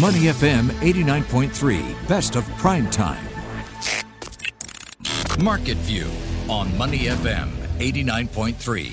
Money FM 89.3, best of prime time. Market View on Money FM 89.3.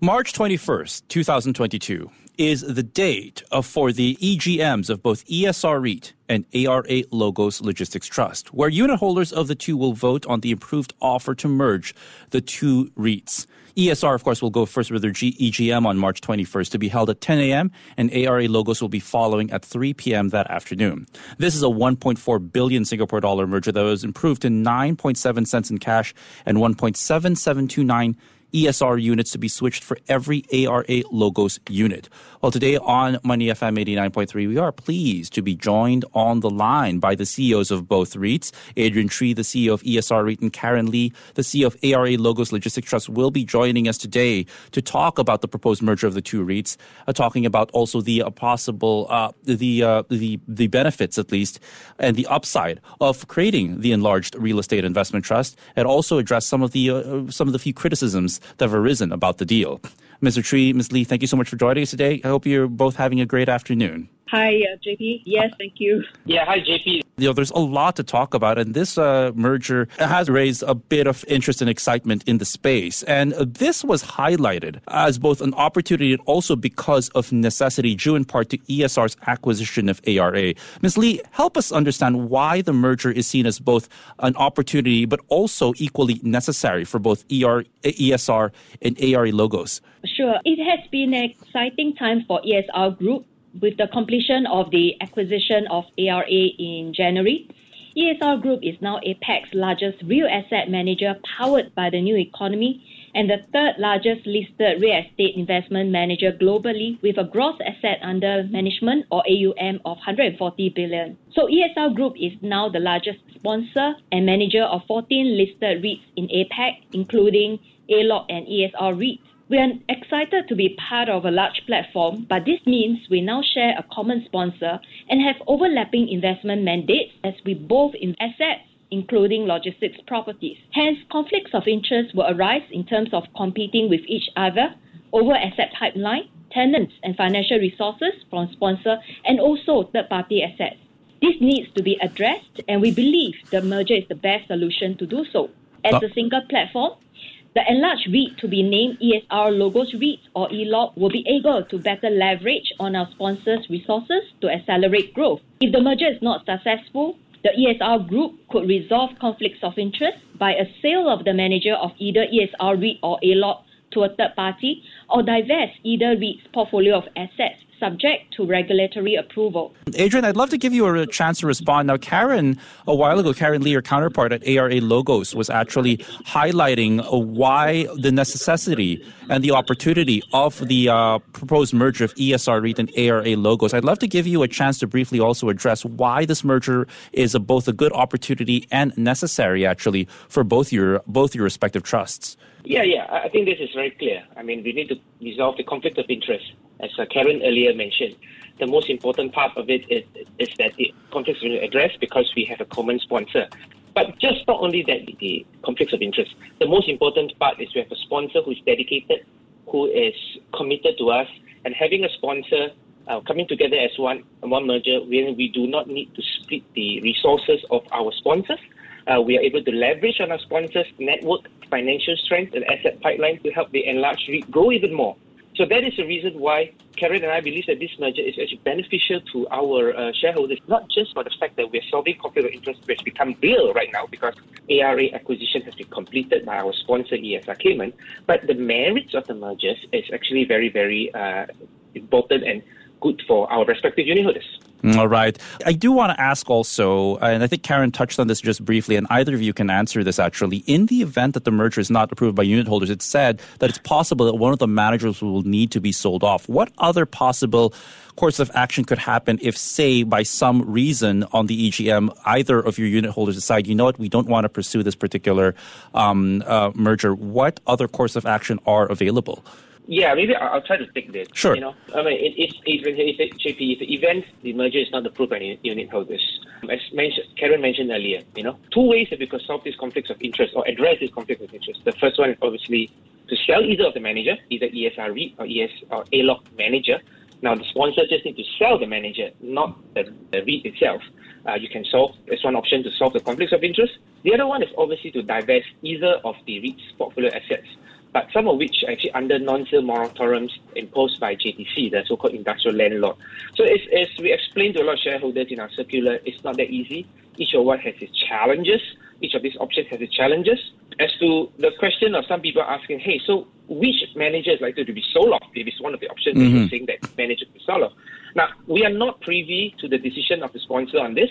March 21st, 2022 is the date for the EGMs of both ESR REIT and ARA Logos Logistics Trust, where unit holders of the two will vote on the improved offer to merge the two REITs. ESR, of course, will go first with their G- EGM on March 21st to be held at 10 a.m., and ARA Logos will be following at 3 p.m. that afternoon. This is a 1.4 billion Singapore dollar merger that was improved to 9.7 cents in cash and 1.7729 ESR units to be switched for every ARA Logos unit. Well, today on Money FM 89.3, we are pleased to be joined on the line by the CEOs of both REITs. Adrian Chui, the CEO of ESR REIT, and Karen Lee, the CEO of ARA Logos Logistics Trust, will be joining us today to talk about the proposed merger of the two REITs, uh, talking about also the uh, possible, uh, the, uh, the, the benefits at least, and the upside of creating the enlarged real estate investment trust, and also address some of the, uh, some of the few criticisms that have arisen about the deal. Mr. Chui, Ms. Lee, thank you so much for joining us today. I hope you're both having a great afternoon. Hi, uh, JP. Yes, thank you. Yeah, hi, JP. You know, there's a lot to talk about, and this uh, merger has raised a bit of interest and excitement in the space. And uh, this was highlighted as both an opportunity and also because of necessity, due in part to ESR's acquisition of ARA. Ms. Lee, help us understand why the merger is seen as both an opportunity, but also equally necessary for both ER, ESR and ARA logos. Sure. It has been an exciting time for ESR Group with the completion of the acquisition of ARA in January. ESR Group is now APAC's largest real asset manager powered by the new economy and the third largest listed real estate investment manager globally with a gross asset under management or AUM of 140 billion. So ESR Group is now the largest sponsor and manager of 14 listed REITs in APAC, including ALOG and ESR REIT. We are excited to be part of a large platform, but this means we now share a common sponsor and have overlapping investment mandates as we both in assets, including logistics properties. Hence, conflicts of interest will arise in terms of competing with each other over asset pipeline, tenants and financial resources from sponsor, and also third-party assets. This needs to be addressed, and we believe the merger is the best solution to do so. As a single platform, the enlarged REIT to be named ESR Logos REIT or ELOG will be able to better leverage on our sponsors' resources to accelerate growth. If the merger is not successful, the ESR group could resolve conflicts of interest by a sale of the manager of either ESR REIT or ELOG to a third party or divest either REIT's portfolio of assets subject to regulatory approval. Adrian, I'd love to give you a chance to respond. Now, Karen, a while ago, Karen Lee, your counterpart at ARA Logos, was actually highlighting why the necessity and the opportunity of the uh, proposed merger of ESR REIT and ARA Logos. I'd love to give you a chance to briefly also address why this merger is a, both a good opportunity and necessary, actually, for both your both your respective trusts. Yeah, yeah. I think this is very clear. I mean, we need to resolve the conflict of interest, as uh, Karen earlier mentioned. The most important part of it is, is that the conflicts will be addressed because we have a common sponsor. But just not only that, the conflicts of interest. The most important part is we have a sponsor who is dedicated, who is committed to us, and having a sponsor uh, coming together as one one merger, where we do not need to split the resources of our sponsors. Uh, we are able to leverage on our sponsors' network, financial strength, and asset pipeline to help the enlarged REIT grow even more. So that is the reason why Karen and I believe that this merger is actually beneficial to our uh, shareholders, not just for the fact that we're solving conflict of interest, which become real right now because ARA acquisition has been completed by our sponsor ESR Cayman, but the merits of the mergers is actually very, very uh, important and good for our respective unit holders. All right. I do want to ask also, and I think Karen touched on this just briefly, and either of you can answer this actually. In the event that the merger is not approved by unit holders, it's said that it's possible that one of the managers will need to be sold off. What other possible course of action could happen if, say, by some reason on the EGM, either of your unit holders decide, you know what, we don't want to pursue this particular um, uh, merger? What other course of action are available? Yeah, maybe I'll, try to take this. Sure. You know, I mean, it, it's if, if, JP, if the event, the merger is not approved by unit holders, as mentioned, Karen mentioned earlier, you know, two ways that we could solve these conflicts of interest or address these conflicts of interest. The first one is obviously to sell either of the manager, either ESR REIT or ES or ALOG manager, Now, the sponsor just need to sell the manager, not the, the REIT itself. Uh, you can solve, that's one option to solve the conflicts of interest. The other one is obviously to divest either of the REIT's portfolio assets, but some of which are actually under non-sale moratoriums imposed by JTC, the so-called industrial landlord. So as, as we explained to a lot of shareholders in our circular, it's not that easy. Each of one has its challenges. Each of these options has its challenges. As to the question of some people asking, hey, so which manager is likely to be sold off? If it's one of the options mm-hmm. that you're saying that manager to be sold off. Now, we are not privy to the decision of the sponsor on this,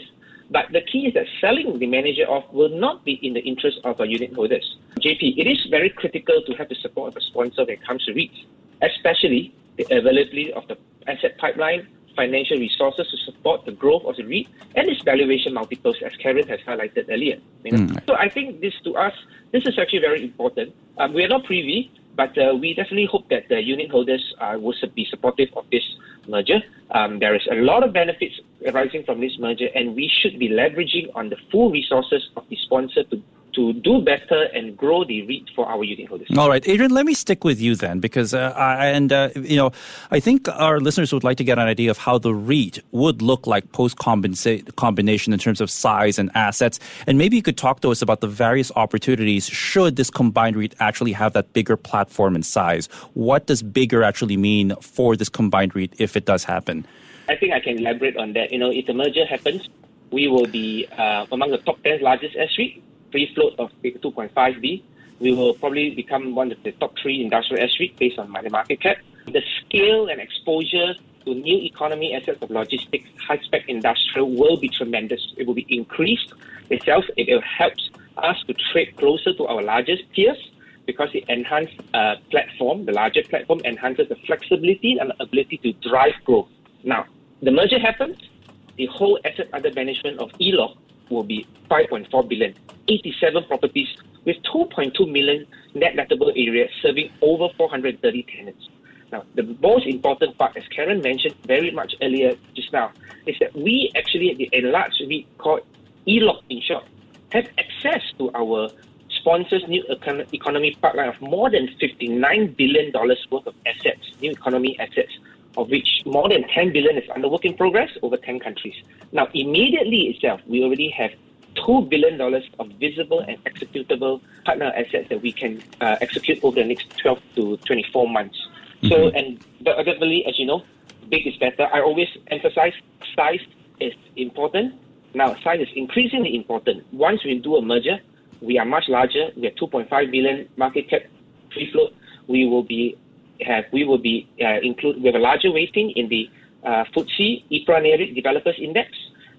but the key is that selling the manager off will not be in the interest of our unit holders. JP, it is very critical to have the support of a sponsor when it comes to REITs, especially the availability of the asset pipeline, financial resources to support the growth of the REIT and its valuation multiples, as Karen has highlighted earlier. You know? mm. So I think this to us, this is actually very important. Um, we are not privy, but uh, we definitely hope that the unit holders uh, will be supportive of this merger. Um, there is a lot of benefits arising from this merger, and we should be leveraging on the full resources of the sponsor to to do better and grow the REIT for our unit holders. All right, Adrian, let me stick with you then, because uh, I, and uh, you know, I think our listeners would like to get an idea of how the REIT would look like post combination in terms of size and assets, and maybe you could talk to us about the various opportunities should this combined REIT actually have that bigger platform and size. What does bigger actually mean for this combined REIT if it does happen? I think I can elaborate on that. You know, if the merger happens, we will be uh, among the top 10 largest S-REIT free float of 2.5B, we will probably become one of the top three industrial S-REIT based on market cap. The scale and exposure to new economy assets of logistics, high-spec industrial will be tremendous. It will be increased itself. It will help us to trade closer to our largest peers because the enhanced uh, platform, the larger platform, enhances the flexibility and the ability to drive growth. Now, the merger happens, the whole asset under management of ELOG will be 5.4 billion, 87 properties with 2.2 million net lettable area serving over 430 tenants. Now, the most important part, as Karen mentioned very much earlier just now, is that we actually, the enlarged REIT called ELOG in short, have access to our sponsors' new economy pipeline of more than $59 billion worth of assets, new economy assets, of which more than 10 billion is under work in progress over 10 countries. Now, immediately itself, we already have $2 billion of visible and executable partner assets that we can uh, execute over the next 12 to 24 months. Mm-hmm. So, and ultimately, as you know, big is better. I always emphasize size is important. Now, size is increasingly important. Once we do a merger, we are much larger. We have 2.5 billion market cap, free float. We will be have we will be uh, include we have a larger weighting in the uh, FTSE EPRA Nareit Developed Index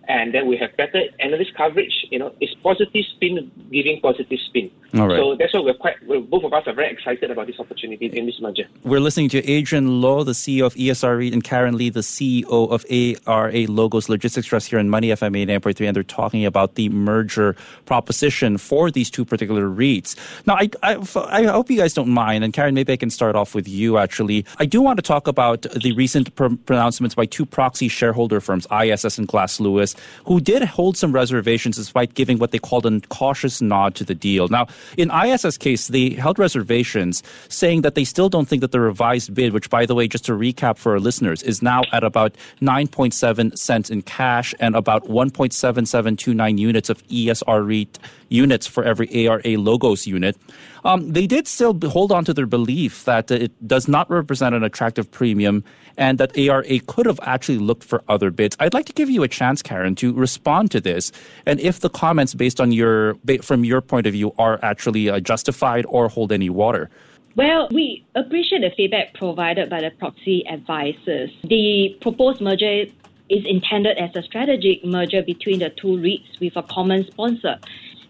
and then we have better analyst coverage. You know, it's positive spin giving positive spin. All right. So that's why we're quite, we're, both of us are very excited about this opportunity in this merger. We're listening to Adrian Loh, the CEO of ESR REIT, and Karen Lee, the CEO of ARA Logos Logistics Trust here in Money FM 89.3, and they're talking about the merger proposition for these two particular REITs. Now, I, I, I hope you guys don't mind, and Karen, maybe I can start off with you, actually. I do want to talk about the recent pr- pronouncements by two proxy shareholder firms, ISS and Glass Lewis, who did hold some reservations despite giving what they called a cautious nod to the deal. Now, in ISS case, they held reservations saying that they still don't think that the revised bid, which by the way, just to recap for our listeners, is now at about 9.7 cents in cash and about 1.7729 units of ESR REIT units for every ARA logos unit. Um, they did still hold on to their belief that it does not represent an attractive premium and that ARA could have actually looked for other bids. I'd like to give you a chance, Karen, to respond to this, and if the comments based on your from your point of view are actually uh, justified or hold any water. Well, we appreciate the feedback provided by the proxy advisors. The proposed merger is intended as a strategic merger between the two REITs with a common sponsor.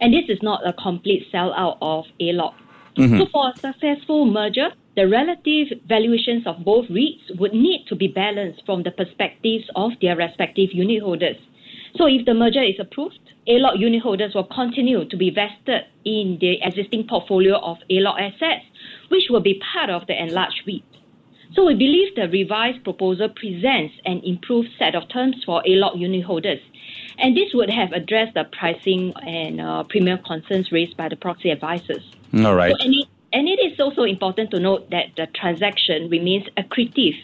And this is not a complete sellout of ALOG. Mm-hmm. So for a successful merger, the relative valuations of both REITs would need to be balanced from the perspectives of their respective unit holders. So if the merger is approved, ALOG unit holders will continue to be vested in the existing portfolio of ALOG assets, which will be part of the enlarged REIT. So we believe the revised proposal presents an improved set of terms for ALOG unit holders. And this would have addressed the pricing and uh, premium concerns raised by the proxy advisors. All right. So, it, and it is also important to note that the transaction remains accretive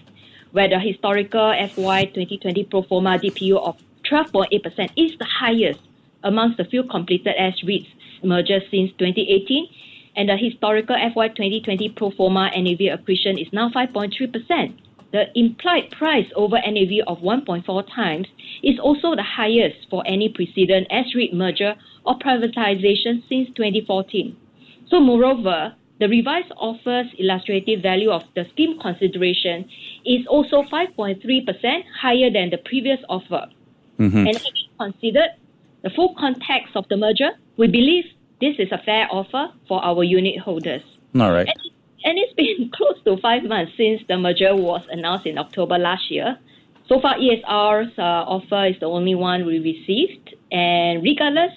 where the historical FY 2020 pro forma DPU of 12.8% is the highest amongst the few completed S-REITs mergers since 2018, and the historical FY 2020 pro forma NAV accretion is now 5.3%. The implied price over NAV of 1.4 times is also the highest for any precedent S-REIT merger or privatization since 2014. So, moreover, the revised offer's illustrative value of the scheme consideration is also 5.3% higher than the previous offer. Mm-hmm. And having considered the full context of the merger, we believe this is a fair offer for our unit holders. All right. And, and it's been close to five months since the merger was announced in October last year. So far, ESR's uh, offer is the only one we received. And regardless,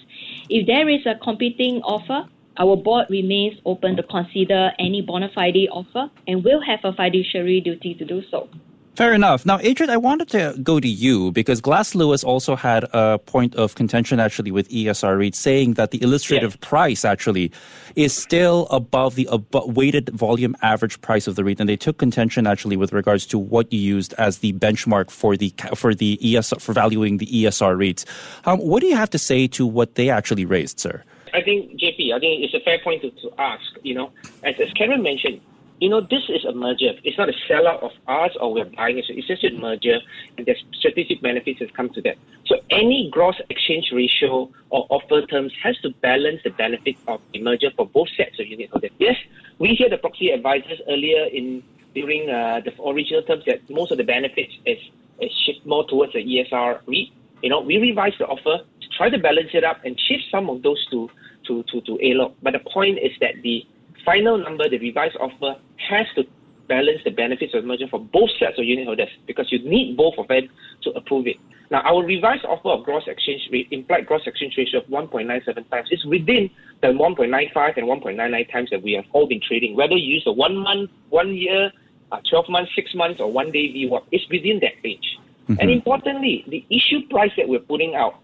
if there is a competing offer, our board remains open to consider any bona fide offer and will have a fiduciary duty to do so. Fair enough. Now, Adrian, I wanted to go to you because Glass Lewis also had a point of contention actually with ESR REIT saying that the illustrative yes. price actually is still above the weighted volume average price of the REIT, and they took contention actually with regards to what you used as the benchmark for the for the ESR for valuing the ESR REITs. Um, what do you have to say to what they actually raised, sir? I think I think it's a fair point to, to ask. You know, as, as Karen mentioned, you know, this is a merger. It's not a sellout of us or we're buying it. It's just a merger, and there's strategic benefits that come to that. So any gross exchange ratio or offer terms has to balance the benefit of the merger for both sets of unit holders. Yes, we hear the proxy advisors earlier in during uh, the original terms that most of the benefits is, is shift more towards the ESR REIT. You know, we revised the offer try to balance it up and shift some of those to to to, to ALOG. But the point is that the final number, the revised offer, has to balance the benefits of the merger for both sets of unit holders because you need both of them to approve it. Now, our revised offer of gross exchange rate, implied gross exchange ratio of 1.97 times, is within the 1.95 and 1.99 times that we have all been trading. Whether you use a one month, one year, uh, 12 months, six months, or one day VWAP, it's within that range. Mm-hmm. And importantly, the issue price that we're putting out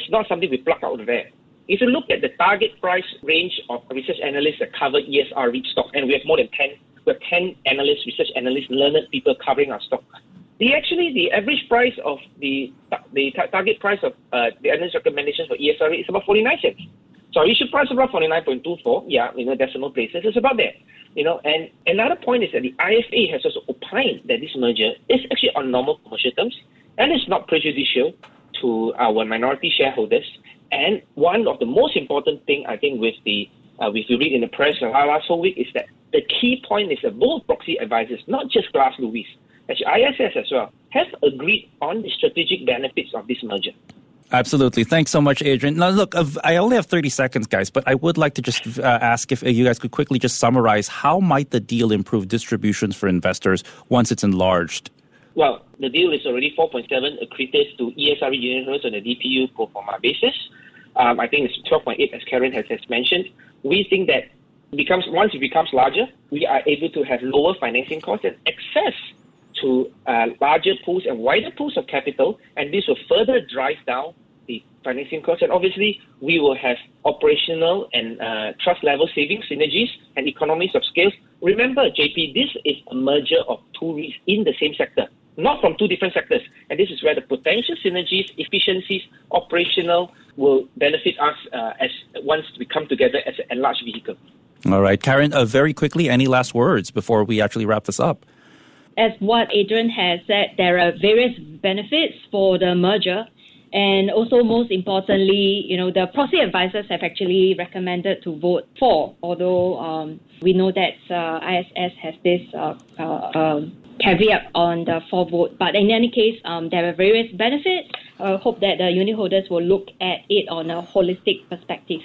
is not something we pluck out of there. If you look at the target price range of research analysts that cover ESR REIT stock, and we have more than 10, we have 10 analysts, research analysts, learned people covering our stock. The actually the average price of the the target price of uh, the analyst recommendations for ESR is about 49 cents. So issue price about 49.24. Yeah, you know, decimal places. It's about there. You know, and another point is that the IFA has also opined that this merger is actually on normal commercial terms and it's not prejudicial to our minority shareholders and one of the most important thing I think with the uh, if you read in the press last whole week is that the key point is that both proxy advisors, not just Glass Lewis, actually ISS as well, have agreed on the strategic benefits of this merger. Absolutely. Thanks so much, Adrian. Now, look, I only have 30 seconds, guys, but I would like to just uh, ask if you guys could quickly just summarize how might the deal improve distributions for investors once it's enlarged? Well, the deal is already 4.7 accretive to ESRE units on a DPU pro forma basis. Um, I think it's 12.8 as Karen has, has mentioned. We think that becomes once it becomes larger, we are able to have lower financing costs and access to uh, larger pools and wider pools of capital, and this will further drive down the financing costs. And obviously, we will have operational and uh, trust level savings, synergies, and economies of scale. Remember, JP, this is a merger of two REITs in the same sector not from two different sectors. And this is where the potential synergies, efficiencies, operational will benefit us uh, as once we come together as an enlarged vehicle. All right, Karen, uh, very quickly, any last words before we actually wrap this up? As what Adrian has said, there are various benefits for the merger. And also, most importantly, you know, the proxy advisors have actually recommended to vote for, although um, we know that uh, ISS has this uh, uh, um, caveat on the for vote. But in any case, um, there are various benefits. I hope that the unit holders will look at it on a holistic perspective.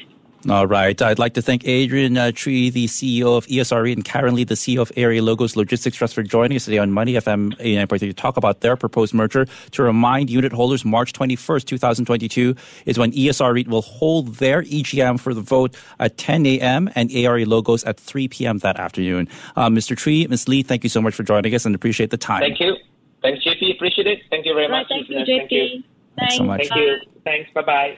All right. I'd like to thank Adrian uh, Chui, the CEO of ESRE, and Karen Lee, the CEO of ARA Logos Logistics Trust, for joining us today on Money FM 89.3 to talk about their proposed merger. To remind unit holders, March 21st, 2022 is when ESRE will hold their EGM for the vote at 10 a.m. and ARA Logos at 3 p.m. that afternoon. Uh, Mr. Chui, Ms. Lee, thank you so much for joining us and appreciate the time. Thank you. Thanks, JP. Appreciate it. Thank you very much. Thank you, JP. Thank you. Thanks so much. Thank you. Thanks. Bye bye.